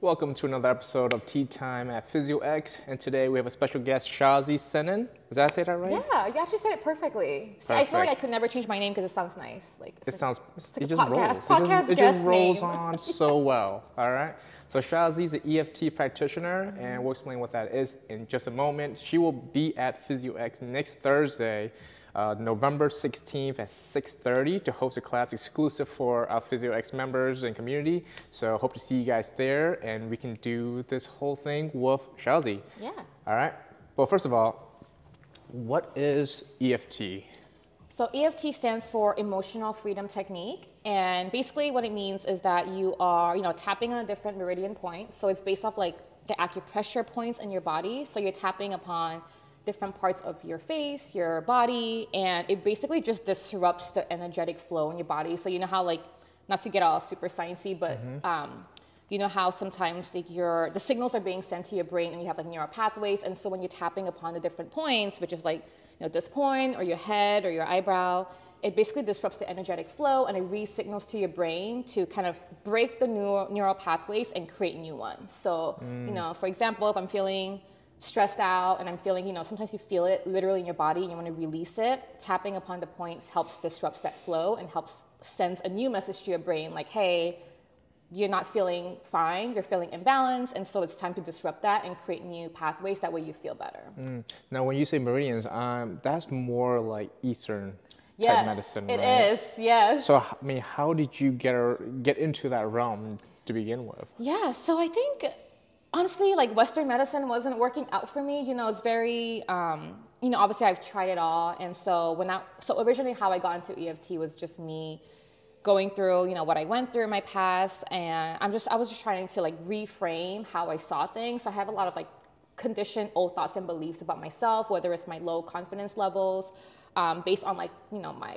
Welcome to another episode of Tea Time at PhysioX, and today we have a special guest, Shazie Senen. Does that say that right? Yeah, you actually said it perfectly. So I feel like I could never change my name because it sounds nice. Like it sounds. like it a just podcast- rolls. podcast it just, it just rolls name. on so well. All right. So Shazie is an EFT practitioner, and we'll explain what that is in just a moment. She will be at PhysioX next Thursday. Uh, November 16th at 6.30 to host a class exclusive for our PhysioX members and community. So hope to see you guys there and we can do this whole thing with Shazie. Yeah. All right. Well, first of all, what is EFT? So EFT stands for Emotional Freedom Technique, and basically what it means is that you are, you know, tapping on a different meridian point. So it's based off like the acupressure points in your body. So you're tapping upon different parts of your face, your body, and it basically just disrupts the energetic flow in your body. So you know how like, not to get all super sciencey, but um, you know how sometimes like your the signals are being sent to your brain and you have like neural pathways, and so when you're tapping upon the different points, which is like you know this point or your head or your eyebrow, it basically disrupts the energetic flow and it re-signals to your brain to kind of break the neural, neural pathways and create new ones. So you know, for example, if I'm feeling stressed out and I'm feeling, you know, sometimes you feel it literally in your body and you want to release it, tapping upon the points helps disrupts that flow and helps sends a new message to your brain like, hey, you're not feeling fine, you're feeling imbalanced, and so it's time to disrupt that and create new pathways. That way you feel better. Now, when you say meridians, um, that's more like Eastern Yes, type medicine, it right? is. Yes. So, I mean, how did you get get into that realm to begin with? Yeah, so I think honestly, like Western medicine wasn't working out for me. You know, it's very, um, you know, obviously I've tried it all, and so when I, so originally how I got into EFT was just me going through, you know, what I went through in my past, and I'm just, I was just trying to like reframe how I saw things. So I have a lot of like conditioned old thoughts and beliefs about myself, whether it's my low confidence levels, um, based on like, you know, my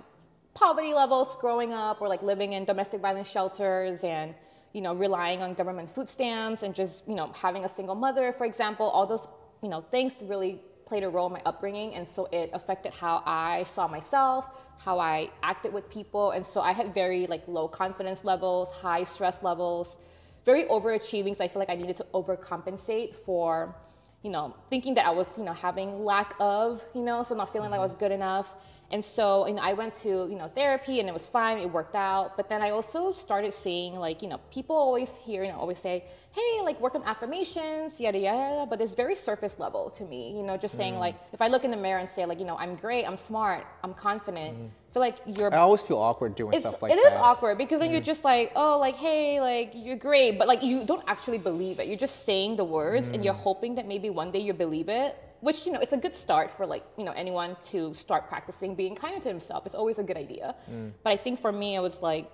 poverty levels growing up or like living in domestic violence shelters and you know relying on government food stamps and just you know having a single mother for example all those you know things really played a role in my upbringing. And so it affected how i saw myself how i acted with people. And so i had very like low confidence levels high stress levels very overachieving. So i feel like i needed to overcompensate for you know, thinking that I was, you know, having lack of, you know, so not feeling like I was mm-hmm. good enough. And so, you know, I went to, you know, therapy and it was fine, it worked out. But then I also started seeing like, you know, people always hear, you know, always say, hey, like work on affirmations, yada, yada, yada. But it's very surface level to me, you know, just saying mm. like, if I look in the mirror and say like, you know, I'm great, I'm smart, I'm confident, mm. I feel like you're I always feel awkward doing stuff like it It is awkward because then you're mm. just like, oh, like, hey, like, you're great. But, like, you don't actually believe it. You're just saying the words and you're hoping that maybe one day you believe it, which, you know, it's a good start for, like, you know, anyone to start practicing being kind to himself. It's always a good idea. Mm. But I think for me, it was like,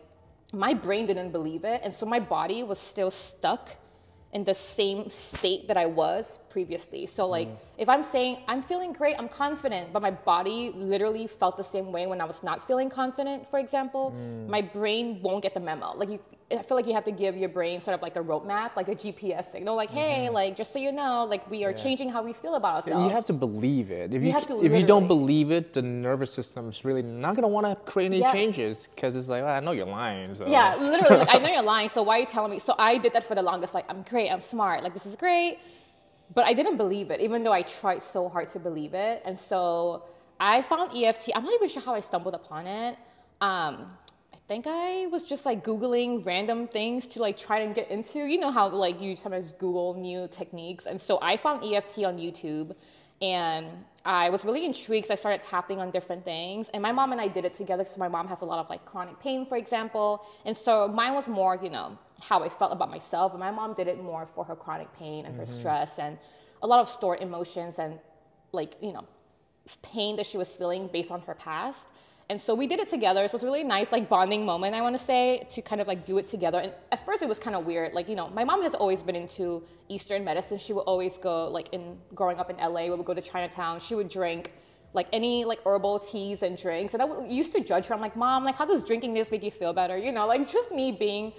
my brain didn't believe it. And so my body was still stuck in the same state that I was previously. So mm. like if I'm saying I'm feeling great, I'm confident, but my body literally felt the same way when I was not feeling confident, for example, mm. my brain won't get the memo. Like you I feel like you have to give your brain sort of like a roadmap, like a GPS signal, like, hey, like just so you know, like we are changing how we feel about ourselves. You have to believe it. If you, have to if you don't believe it, the nervous system's really not gonna want to create any Yes. changes because it's like, well, I know you're lying. So. Yeah, literally. like, I know you're lying, so why are you telling me? So I did that for the longest. Like, I'm great, I'm smart, like, this is great. But I didn't believe it, even though I tried so hard to believe it. And so I found EFT. I'm not even sure how I stumbled upon it. Um, think I was just like Googling random things to like try and get into. You know how like you sometimes Google new techniques. And so I found EFT on YouTube and I was really intrigued. 'cause I started tapping on different things, and my mom and I did it together. So my mom has a lot of like chronic pain, for example, and so mine was more, you know, how I felt about myself, but my mom did it more for her chronic pain and her mm-hmm. stress and a lot of stored emotions and like you know pain that she was feeling based on her past. And so we did it together. It was a really nice, like bonding moment, I want to say, to kind of like do it together. And at first it was kind of weird. Like, you know, my mom has always been into Eastern medicine. She would always go, like, in growing up in LA, we would go to Chinatown. She would drink like any like herbal teas and drinks. And I used to judge her. I'm like, Mom, like, how does drinking this make you feel better? You know, like just me being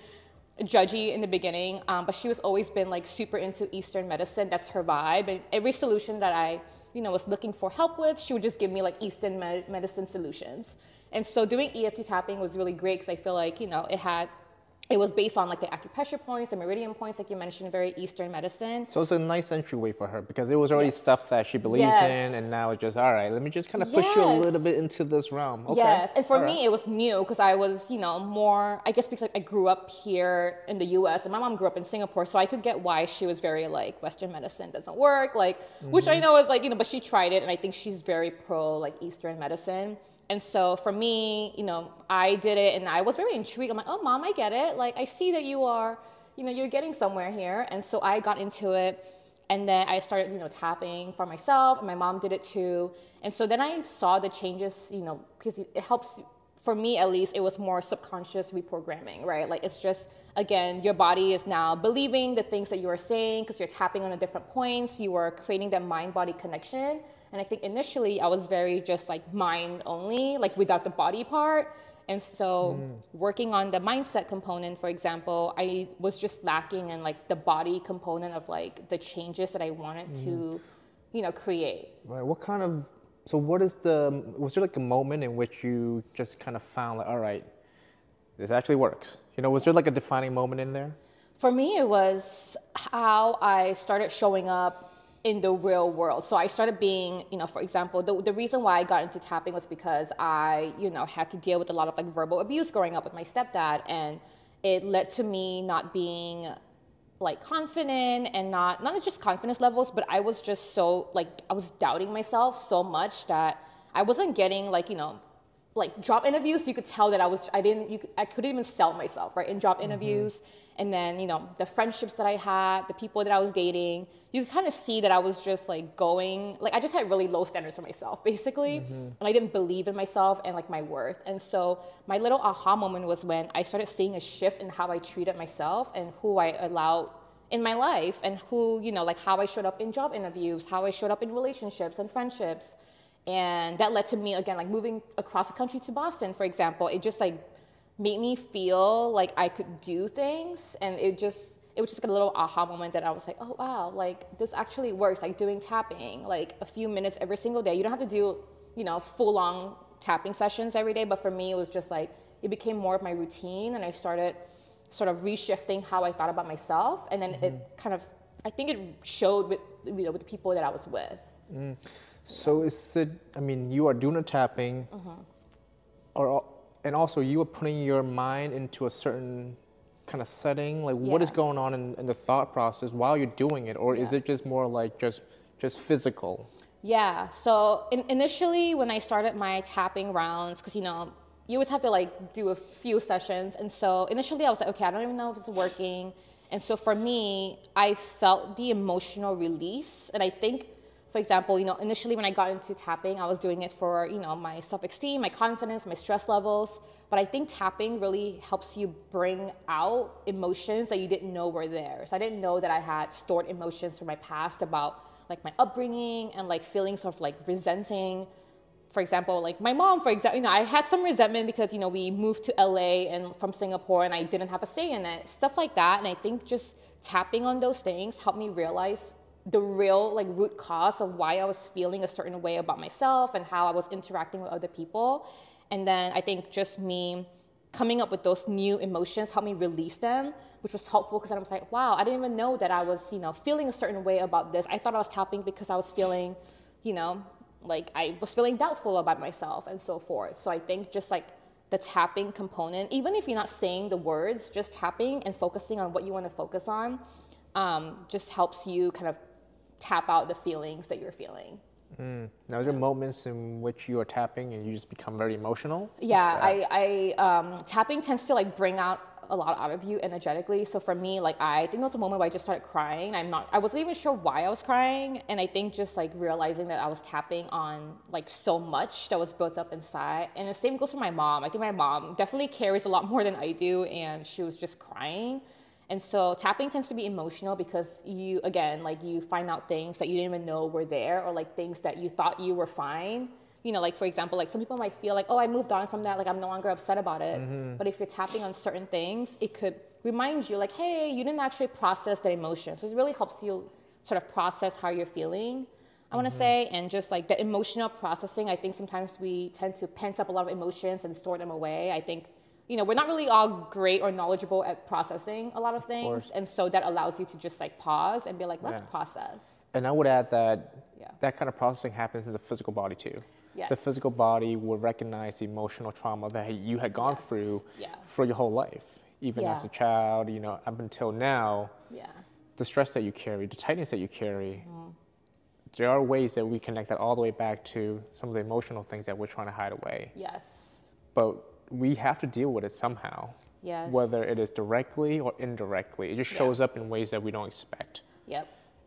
judgy in the beginning, um, but she was always been like super into Eastern medicine. That's her vibe. And every solution that I, you know, was looking for help with, she would just give me like Eastern med- medicine solutions. And so doing EFT tapping was really great because I feel like, you know, it had it was based on like the acupressure points, the meridian points, like you mentioned, very Eastern medicine. So it's a nice entryway for her because it was already Yes. stuff that she believes Yes. in, and now it's just all right. Let me just kind of push you a little bit into this realm. Okay. Yes, and for all me, right. it was new because I was, you know, more. I guess because I grew up here in the U.S. and my mom grew up in Singapore, so I could get why she was very like Western medicine doesn't work, like, which Mm-hmm. I know is like, you know, but she tried it, and I think she's very pro like Eastern medicine. And so for me, you know, I did it, and I was very intrigued. I'm like, oh, mom, I get it. Like, I see that you are, you know, you're getting somewhere here, and so I got into it. And then I started, you know, tapping for myself, and my mom did it too. And so then I saw the changes, you know, because it helps, for me at least, it was more subconscious reprogramming, right? Like it's just, again, your body is now believing the things that you are saying because you're tapping on the different points. You are creating that mind body connection. And I think initially I was very just like mind only, like without the body part. And so mm. working on the mindset component, for example, I was just lacking in like the body component of like the changes that I wanted mm-hmm. to, you know, create. Right. What kind of so what is the was there like a moment in which you just kind of found like all right, this actually works. You know, was there like a defining moment in there? For me, it was how I started showing up in the real world. So I started being, you know, for example, the, the reason why I got into tapping was because I, you know, had to deal with a lot of like verbal abuse growing up with my stepdad. And it led to me not being like confident and not not just confidence levels but i was just so like i was doubting myself so much that i wasn't getting like you know like job interviews you could tell that i was i didn't you, I couldn't even sell myself right in job mm-hmm. interviews. And then you know the friendships that i had the people that i was dating you could kind of see that i was just like going like i just had really low standards for myself basically. Mm-hmm. And i didn't believe in myself and like my worth. And so my little aha moment was when i started seeing a shift in how i treated myself and who i allowed in my life and who you know like how i showed up in job interviews how i showed up in relationships and friendships and that led to me again like moving across the country to boston for example. It just like made me feel like i could do things. And it just it was just like a little aha moment that i was like oh wow like this actually works like doing tapping like a few minutes every single day. You don't have to do you know full long tapping sessions every day but for me it was just like it became more of my routine and i started sort of reshifting how i thought about myself. And then it mm-hmm. kind of i think it showed with you know with the people that i was with mm. So is it? I mean, you are doing a tapping, Mm-hmm. or and also you are putting your mind into a certain kind of setting. Like, what is going on in, in the thought process while you're doing it, or is it just more like just just physical? Yeah. So in, initially, when I started my tapping rounds, because you know you always have to like do a few sessions, and so initially I was like, okay, I don't even know if it's working, and so for me, I felt the emotional release, and I think. For example, you know, initially when I got into tapping, I was doing it for, you know, my self-esteem, my confidence, my stress levels. But I think tapping really helps you bring out emotions that you didn't know were there. So I didn't know that I had stored emotions from my past about like my upbringing and like feelings of like resenting for example like my mom for example you know i had some resentment because you know we moved to la and from singapore and i didn't have a say in it stuff like that and i think just tapping on those things helped me realize the real like root cause of why i was feeling a certain way about myself and how i was interacting with other people and then i think just me coming up with those new emotions helped me release them, which was helpful because I was like, wow, I didn't even know that I was, you know, feeling a certain way about this. I thought I was tapping because I was feeling, you know, like I was feeling doubtful about myself and so forth. So I think just like the tapping component, even if you're not saying the words, just tapping and focusing on what you want to focus on, um, just helps you kind of tap out the feelings that you're feeling. Now, is there moments in which you are tapping and you just become very emotional? Yeah, I, I um, tapping tends to like bring out a lot out of you energetically. So for me, like I think there was a moment where I just started crying. I'm not, I wasn't even sure why I was crying, and I think just like realizing that I was tapping on like so much that was built up inside. And the same goes for my mom. I think my mom definitely carries a lot more than I do, and she was just crying. And so tapping tends to be emotional because you, again, like you find out things that you didn't even know were there, or like things that you thought you were fine. You know, like for example, like some people might feel like, oh, I moved on from that, like I'm no longer upset about it. Mm-hmm. But if you're tapping on certain things, it could remind you, like, hey, you didn't actually process that emotion. So it really helps you sort of process how you're feeling. I want to mm-hmm. say, and just like the emotional processing, I think sometimes we tend to pent up a lot of emotions and store them away. I think you know, we're not really all great or knowledgeable at processing a lot of things. course. and so that allows you to just like pause and be like, let's Yeah. process. And I would add that Yeah. that kind of processing happens in the physical body too. The physical body will recognize the emotional trauma that you had gone Yes. through Yeah. for your whole life, even as a child, you know, up until now. Yeah. the stress that you carry, the tightness that you carry, Mm-hmm. there are ways that we connect that all the way back to some of the emotional things that we're trying to hide away. Yes. But we have to deal with it somehow, Yes. whether it is directly or indirectly. It just Yeah. shows up in ways that we don't expect. Yep.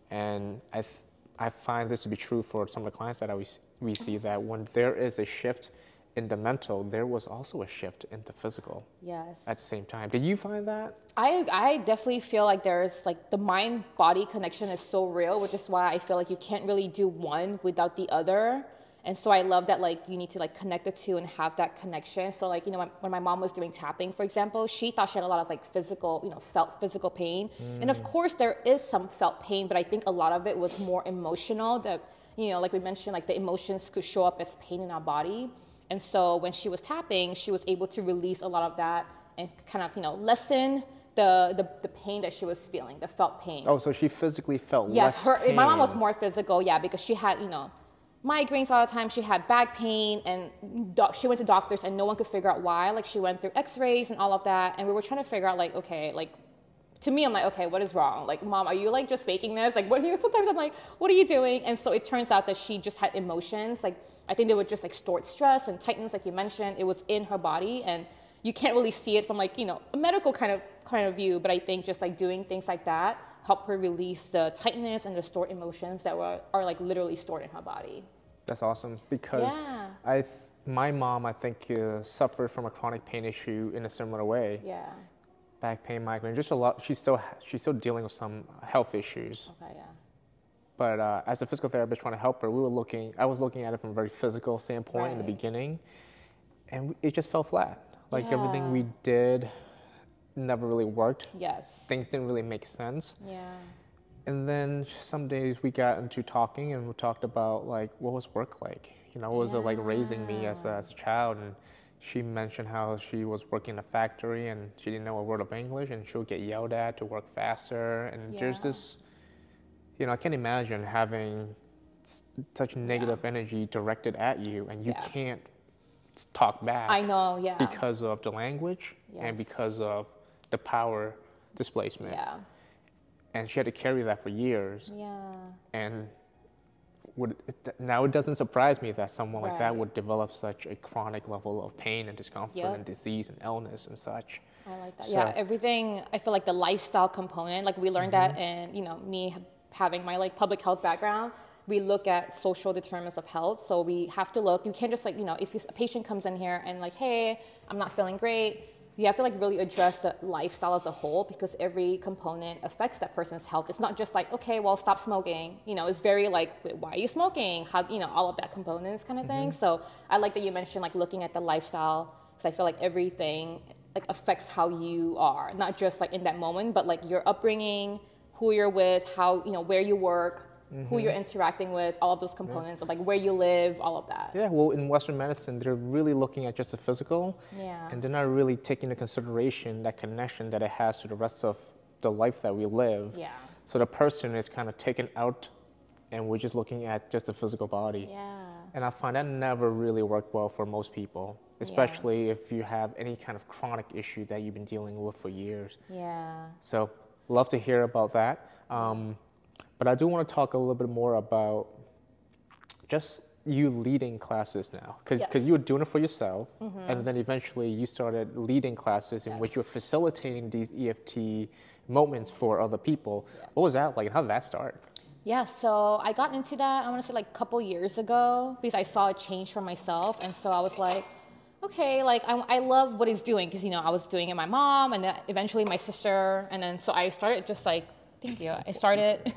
And I, th- I find this to be true for some of the clients that I, we, we see that when there is a shift in the mental, there was also a shift in the physical Yes. at the same time. Did you find that? I, I definitely feel like there's like the mind body connection is so real, which is why I feel like you can't really do one without the other. And so I love that like you need to like connect the two and have that connection. So like you know when, when my mom was doing tapping, for example, she thought she had a lot of like physical, you know, felt physical pain. And of mm. course there is some felt pain, but I think a lot of it was more emotional. That you know, like we mentioned, like the emotions could show up as pain in our body. And so when she was tapping, she was able to release a lot of that and kind of, you know, lessen the, the, the pain that she was feeling, the felt pain. Oh, so she physically felt yes, less her, my mom was more physical, yeah, because she had, you know, migraines all the time. She had back pain and she went to doctors and no one could figure out why. Like she went through x-rays and all of that. And we were trying to figure out like, okay, like to me, I'm like, okay, what is wrong? Like, mom, are you like just faking this? Like, what? Are you? Sometimes I'm like, what are you doing? And so it turns out that she just had emotions. Like, I think they would just like stored stress and tightness, like you mentioned. It was in her body, and you can't really see it from like you know a medical kind of kind of view. But I think just like doing things like that help her release the tightness and the stored emotions that were are like literally stored in her body. That's awesome because Yeah. I, th- my mom, I think, uh, suffered from a chronic pain issue in a similar way. Yeah. Back pain, migraine, just a lot. She's still she's still dealing with some health issues. Okay. Yeah. But uh, as a physical therapist trying to help her, we were looking. I was looking at it from a very physical standpoint in the beginning, and it just fell flat. Like everything we did never really worked. Yes. Things didn't really make sense. Yeah. And then some days we got into talking and we talked about like what was work like? You know, what was it like raising me as a, as a child? And she mentioned how she was working in a factory and she didn't know a word of English and she would get yelled at to work faster. And there's this, you know, I can't imagine having such negative energy directed at you and you Yeah. can't talk back I know. Yeah. because of the language Yes. and because of the power displacement Yeah. and she had to carry that for years. Yeah. And would now it doesn't surprise me that someone like that would develop such a chronic level of pain and discomfort Yep. and disease and illness and such. I like that. So- yeah, everything. I feel like the lifestyle component. Like we learned Mm-hmm. that, and you know, me having my like public health background, we look at social determinants of health. So we have to look. You can't just like you know, if a patient comes in here and like, hey, I'm not feeling great. You have to like really address the lifestyle as a whole because every component affects that person's health. It's not just like, okay, well, stop smoking. You know, it's very like, "Wait, why are you smoking? How you know all of that components kind of Mm-hmm. thing. So I like that you mentioned like looking at the lifestyle because I feel like everything like affects how you are, not just like in that moment, but like your upbringing, who you're with, how you know where you work, who you're interacting with, all of those components of like where you live, all of that. Yeah, well, in Western medicine, they're really looking at just the physical, Yeah. and they're not really taking into consideration that connection that it has to the rest of the life that we live. Yeah. So the person is kind of taken out, and we're just looking at just the physical body. Yeah. And I find that never really worked well for most people, especially if you have any kind of chronic issue that you've been dealing with for years. Yeah. So, love to hear about that. Um, but I do want to talk a little bit more about just you leading classes now, because Yes. Mm-hmm. you were doing it for yourself, and then eventually you started leading classes in which you were Yes. facilitating these EFT moments for other people. What was that like? and How did that start? Yeah, so I got into that, I want to say like a couple years ago because I saw a change for myself. And so I was like, okay, like I, I love what he's doing because, you know, I was doing it my mom and then eventually my sister. And then so I started just like, thank you. I started,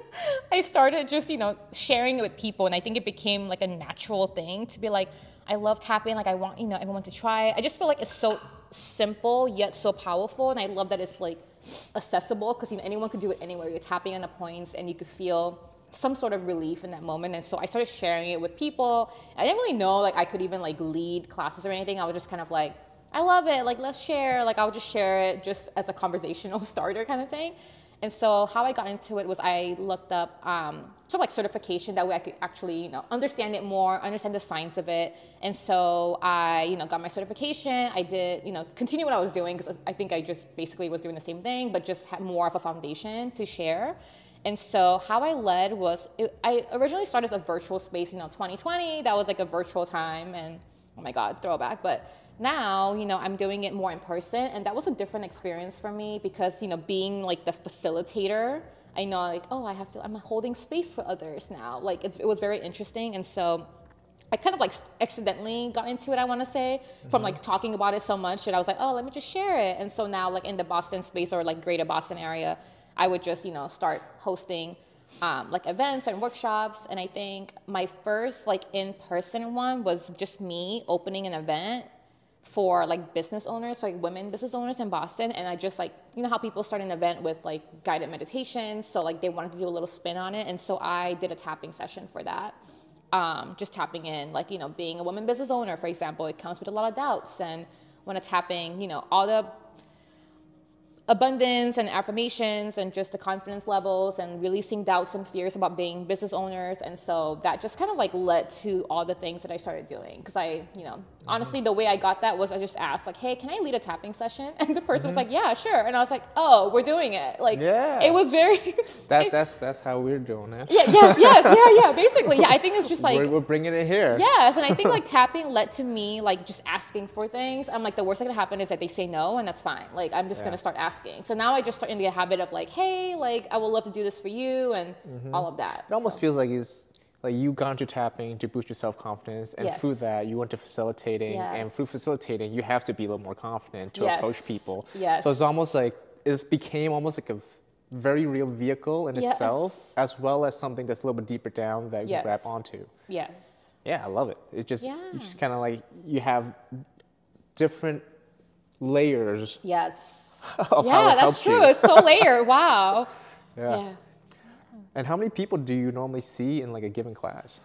I started just, you know, sharing it with people. And I think it became like a natural thing to be like, I love tapping. Like I want, you know, everyone to try. I just feel like it's so simple yet so powerful. And I love that it's like, accessible because you know anyone could do it anywhere. You're tapping on the points and you could feel some sort of relief in that moment. And so I started sharing it with people. I didn't really know like I could even like lead classes or anything. I was just kind of like I love it. Like, let's share. Like, I'll just share it just as a conversational starter kind of thing. And so how I got into it was I looked up um, sort of like certification that way I could actually you know understand it more, understand the science of it. And so I you know got my certification. I did you know continue what I was doing because I think I just basically was doing the same thing, but just had more of a foundation to share. And so how I led was it, I originally started as a virtual space. You know, 2020 that was like a virtual time, and oh my god, throwback, but now you know i'm doing it more in person and that was a different experience for me because you know being like the facilitator i know like oh i have to i'm holding space for others now. Like it was very interesting and so i kind of like accidentally got into it i want to say mm-hmm. from like talking about it so much and i was like oh let me just share it. And so now like in the boston space or like greater boston area i would just you know start hosting um, like events and workshops. And i think my first like in-person one was just me opening an event for like business owners, like women business owners in Boston. And I just like, you know how people start an event with like guided meditations. So like they wanted to do a little spin on it. And so I did a tapping session for that. Um, just tapping in, like, you know, being a woman business owner, for example, it comes with a lot of doubts. And when a tapping, you know, all the abundance and affirmations and just the confidence levels and releasing doubts and fears about being business owners and so that just kind of like led to all the things that i started doing because i you know. Honestly the way i got that was i just asked like hey can i lead a tapping session and the person mm-hmm. was like yeah sure and i was like oh we're doing it like yeah it was very that, that's that's how we're doing it yeah yes yes yeah yeah basically yeah i think it's just like we're, we're bringing it here yes and i think like tapping led to me like just asking for things i'm like the worst that can happen is that they say no and that's fine like i'm just yeah. gonna start asking. So now I just start in the habit of like, hey, like I would love to do this for you and mm-hmm. all of that. It almost feels like it's like you got into tapping to boost your self confidence, and yes. through that you went to facilitating, yes. and through facilitating you have to be a little more confident to yes. approach people. Yes. So it's almost like it became almost like a very real vehicle in itself, as well as something that's a little bit deeper down that you grab onto. Yes. Yeah, I love it. It just yeah. you just kind of like you have different layers. Yes yeah, that's true. It's so layered. Wow. Yeah. yeah. And how many people do you normally see in like a given class?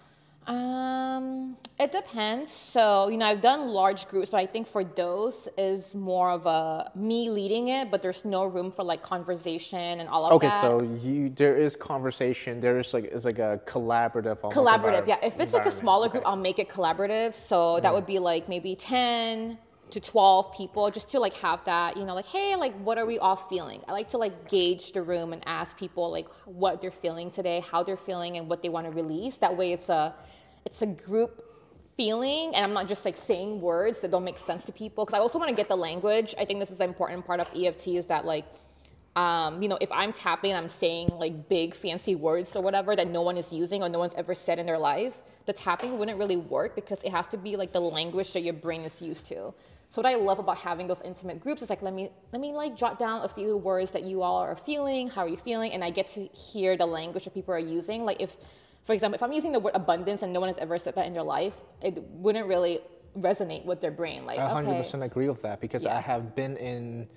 Um, it depends. So, you know, I've done large groups, but I think for those is more of a me leading it, but there's no room for like conversation and all of okay, that. Okay, so you there is conversation. There is like it's like a collaborative. Collaborative, yeah. If it's like a smaller group, okay. I'll make it collaborative. So that mm. would be like maybe ten to 12 people just to like have that you know like hey like what are we all feeling? I like to like gauge the room and ask people like what they're feeling today how they're feeling and what they want to release. That way it's a it's a group feeling and i'm not just like saying words that don't make sense to people. Because i also want to get the language. I think this is an important part of eft is that like um, you know, if I'm tapping and I'm saying like big fancy words or whatever that no one is using or no one's ever said in their life, the tapping wouldn't really work because it has to be like the language that your brain is used to. So what I love about having those intimate groups is like let me let me like jot down a few words that you all are feeling, how are you feeling, and I get to hear the language that people are using. Like if, for example, if I'm using the word abundance and no one has ever said that in their life, it wouldn't really resonate with their brain. Like I 100% okay. agree with that because yeah. I have been in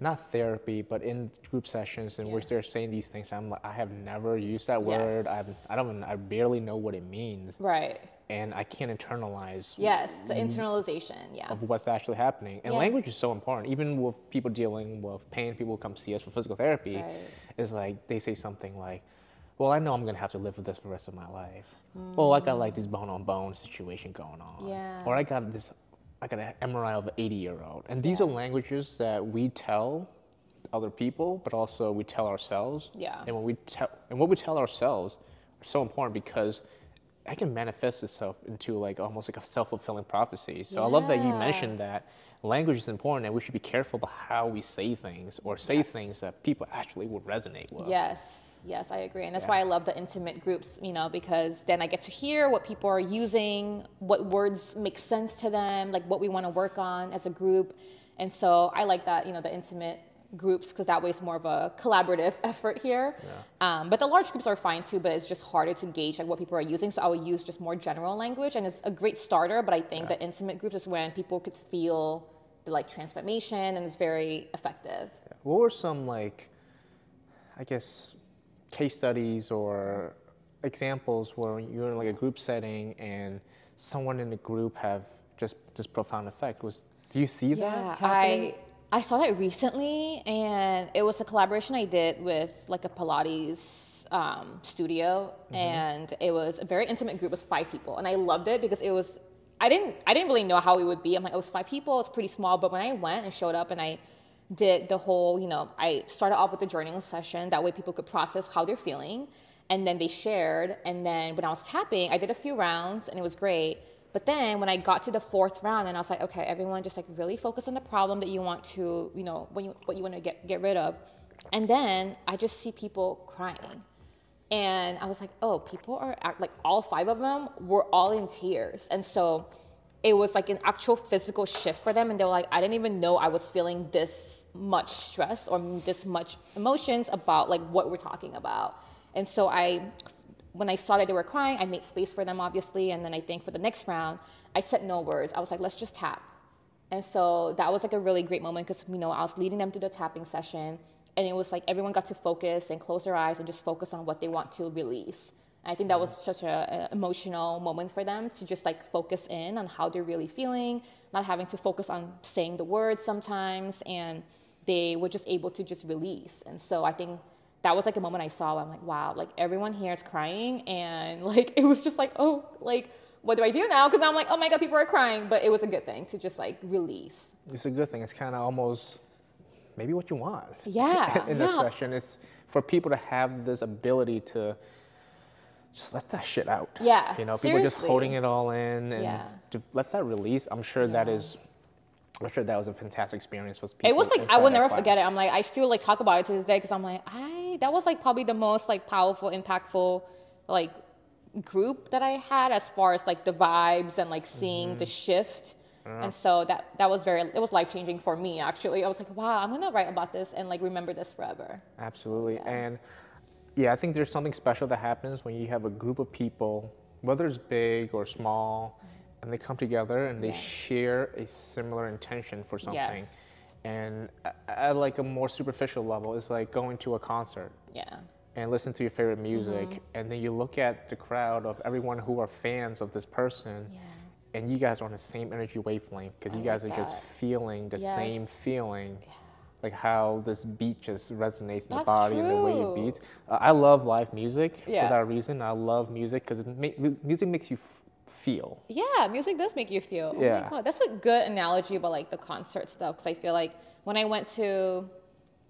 not therapy, but in group sessions in yeah. which they're saying these things. I'm like, I have never used that word. I've, I don't, I barely know what it means. Right and I can't internalize. Yes, the internalization, yeah. Of what's actually happening. And yeah. language is so important. Even with people dealing with pain, people come see us for physical therapy, right. is like they say something like, well, I know I'm gonna have to live with this for the rest of my life. Mm. Oh, I got like this bone on bone situation going on. Yeah. Or I got this, I got an MRI of an 80 year old. And these yeah. are languages that we tell other people, but also we tell ourselves. Yeah. And when we tell, and what we tell ourselves are so important because that can manifest itself into like almost like a self-fulfilling prophecy. So yeah. I love that you mentioned that language is important and we should be careful about how we say things or say yes. things that people actually will resonate with. Yes, yes, I agree. And that's yeah. why I love the intimate groups, you know, because then I get to hear what people are using, what words make sense to them, like what we want to work on as a group. And so I like that, you know, the intimate groups because that way it's more of a collaborative effort here. Yeah. Um, but the large groups are fine too, but it's just harder to gauge like what people are using. So I would use just more general language, and it's a great starter. But I think yeah. the intimate groups is when people could feel the like transformation, and it's very effective. Yeah. What were some like, I guess, case studies or examples where you're in like a group setting and someone in the group have just this profound effect? Was Do you see that? Yeah, happening? I I saw that recently, and it was a collaboration I did with like a Pilates um, studio, Mm-hmm. and it was a very intimate group. It was five people, and I loved it because it was. I didn't I didn't really know how it would be. I'm like, oh, it was five people. It's pretty small, but when I went and showed up and I did the whole, you know, I started off with the journaling session. That way, people could process how they're feeling, and then they shared. And then when I was tapping, I did a few rounds, and it was great. But then when I got to the fourth round, and I was like, okay, everyone, just like really focus on the problem that you want to, you know, when you, what you want to get get rid of. And then I just see people crying, and I was like, oh, people are act- like all five of them were all in tears, and so it was like an actual physical shift for them, and they were like, I didn't even know I was feeling this much stress or this much emotions about like what we're talking about, and so I when I saw that they were crying, I made space for them, obviously. And then I think for the next round, I said no words. I was like, let's just tap. And so that was like a really great moment because, you know, I was leading them through the tapping session. And it was like everyone got to focus and close their eyes and just focus on what they want to release. I think that was such an emotional moment for them to just like focus in on how they're really feeling, not having to focus on saying the words sometimes. And they were just able to just release. And so I think that was like a moment I saw. I'm like, wow, like everyone here is crying, and like it was just like, oh, like what do I do now? Because I'm like, oh my god, people are crying, but it was a good thing to just like release. It's a good thing. It's kind of almost maybe what you want. Yeah, in this yeah. session, it's for people to have this ability to just let that shit out. Yeah, You know, people just holding it all in and Yeah. to let that release. I'm sure that Yeah. is. I'm sure that was a fantastic experience for people. It was like I will that never forget it. I'm like I still like talk about it to this day because I'm like I that was like probably the most like powerful, impactful like group that I had as far as like the vibes and like seeing the Mm-hmm. shift. And so that that was very it was life changing for me actually. I was like, wow, I'm gonna write about this and like remember this forever. Absolutely. And yeah, I think there's something special that happens when you have a group of people, whether it's big or small, and they come together and they Yeah. share a similar intention for something. Yes. And at like a more superficial level, it's like going to a concert Yeah. and listen to your favorite music, Mm-hmm. and then you look at the crowd of everyone who are fans of this person, Yeah. and you guys are on the same energy wavelength because you guys are like just feeling the same Yes. feeling. Like how this beat just resonates in the That's body and the way it true. beats. Uh, I love live music Yeah. for that reason. I love music because ma- music makes you f- feel. Yeah, music does make you feel. Oh Yeah. my god, that's a good analogy about like the concert stuff because I feel like when I went to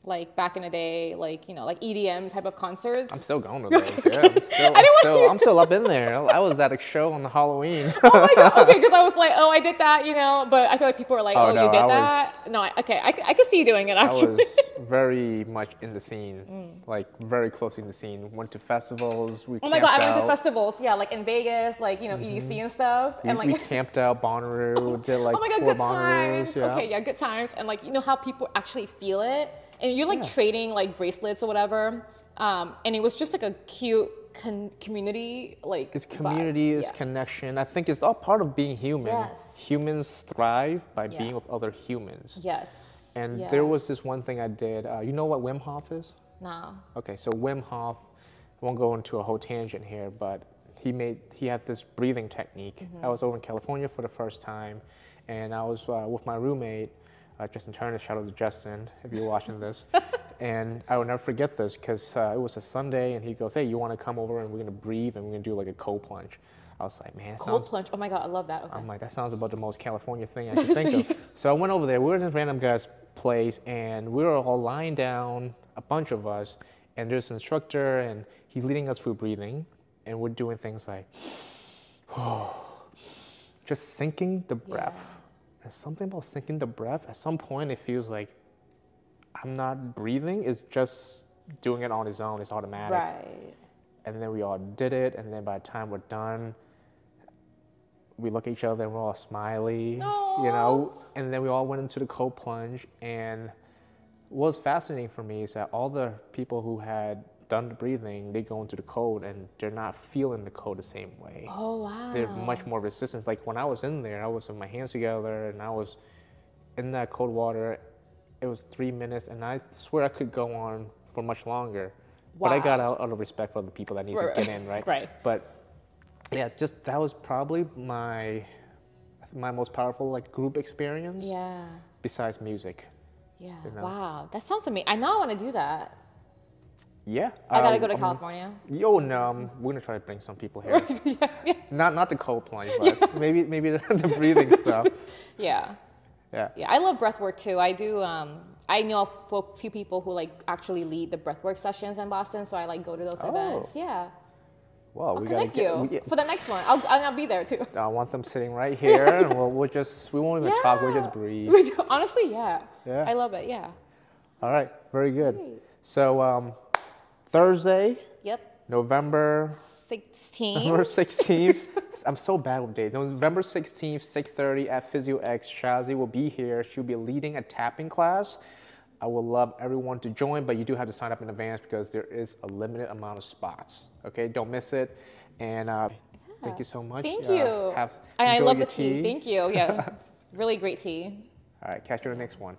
like back in the day, like you know, like EDM type of concerts. I'm still going to those. Yeah, I'm still, I'm, still, I'm still up in there. I was at a show on the Halloween. oh my god, okay, because I was like, oh, I did that, you know, but I feel like people are like, Oh, oh, no, you did I was- that. No, I, okay, I, I could see you doing it I was very much in the scene, mm. like very close in the scene. Went to festivals. We oh my god, I went to festivals, yeah, like in Vegas, like you know, mm-hmm. EDC and stuff, We, and like. we camped out Bonnaroo, did oh like oh my god, good Bonnaroos. times. Yeah. Okay, yeah, good times. And like you know how people actually feel it, and you're like Yeah. trading like bracelets or whatever. Um, and it was just like a cute con- community, like It's community, it's Yeah. connection. I think it's all part of being human. Yes. Humans thrive by Yeah. being with other humans. Yes. And yes. there was this one thing I did. Uh, you know what Wim Hof is? no. Okay, so Wim Hof, I won't go into a whole tangent here, but he made he had this breathing technique. Mm-hmm. I was over in California for the first time, and I was uh, with my roommate, uh, Justin Turner. Shout out to Justin if you're watching this. and I will never forget this because uh, it was a Sunday, and he goes, "Hey, you want to come over and we're gonna breathe and we're gonna do like a cold plunge." I was like, "Man, Cold sounds plunge. Oh my god, I love that. Okay. I'm like, that sounds about the most California thing I could think of. So I went over there. We were in this random guy's place, and we were all lying down, a bunch of us, and there's an instructor, and he's leading us through breathing, and we're doing things like, just sinking the breath. And something about sinking the breath, at some point, it feels like I'm not breathing, it's just doing it on its own, it's automatic. Right. and then we all did it and then by the time we're done we look at each other and we're all smiley you know? And then we all went into the cold plunge and what was fascinating for me is that all the people who had done the breathing they go into the cold and they're not feeling the cold the same way Oh wow. they're much more resistant like when i was in there i was with my hands together and i was in that cold water it was three minutes and i swear i could go on for much longer Wow. but i got out out of respect for the people that need Right, to get in right Right. but yeah just that was probably my my most powerful like group experience Yeah. besides music. Yeah. know. Wow. That sounds amazing. I know I want to do that. Yeah. I gotta um, go to um, California. Yo, no, um, we're gonna try to bring some people here. yeah, yeah. Not not the Coldplay, but maybe maybe the, the breathing stuff. Yeah. Yeah. Yeah. I love breathwork too. I do. Um, I know a few people who like actually lead the breathwork sessions in Boston, so I like go to those Oh, events. Yeah. Well, I'll we connect get. you we- yeah, for the next one. I'll, I'll be there too. I want them sitting right here, and we'll, we'll just we won't even talk. We'll just breathe. Honestly, yeah. Yeah. I love it. Yeah. All right, very good. Great. So um, Thursday, Yep. November 16th. November 16th. I'm so bad with dates. November 16th, 6:30 at Physio X. Shazie will be here. She'll be leading a tapping class. I would love everyone to join, but you do have to sign up in advance because there is a limited amount of spots. Okay, don't miss it. And uh, thank you so much. Thank Uh, you. have, I, I love the tea. Thank you. Yeah. Really great tea. All right, catch you in the next one.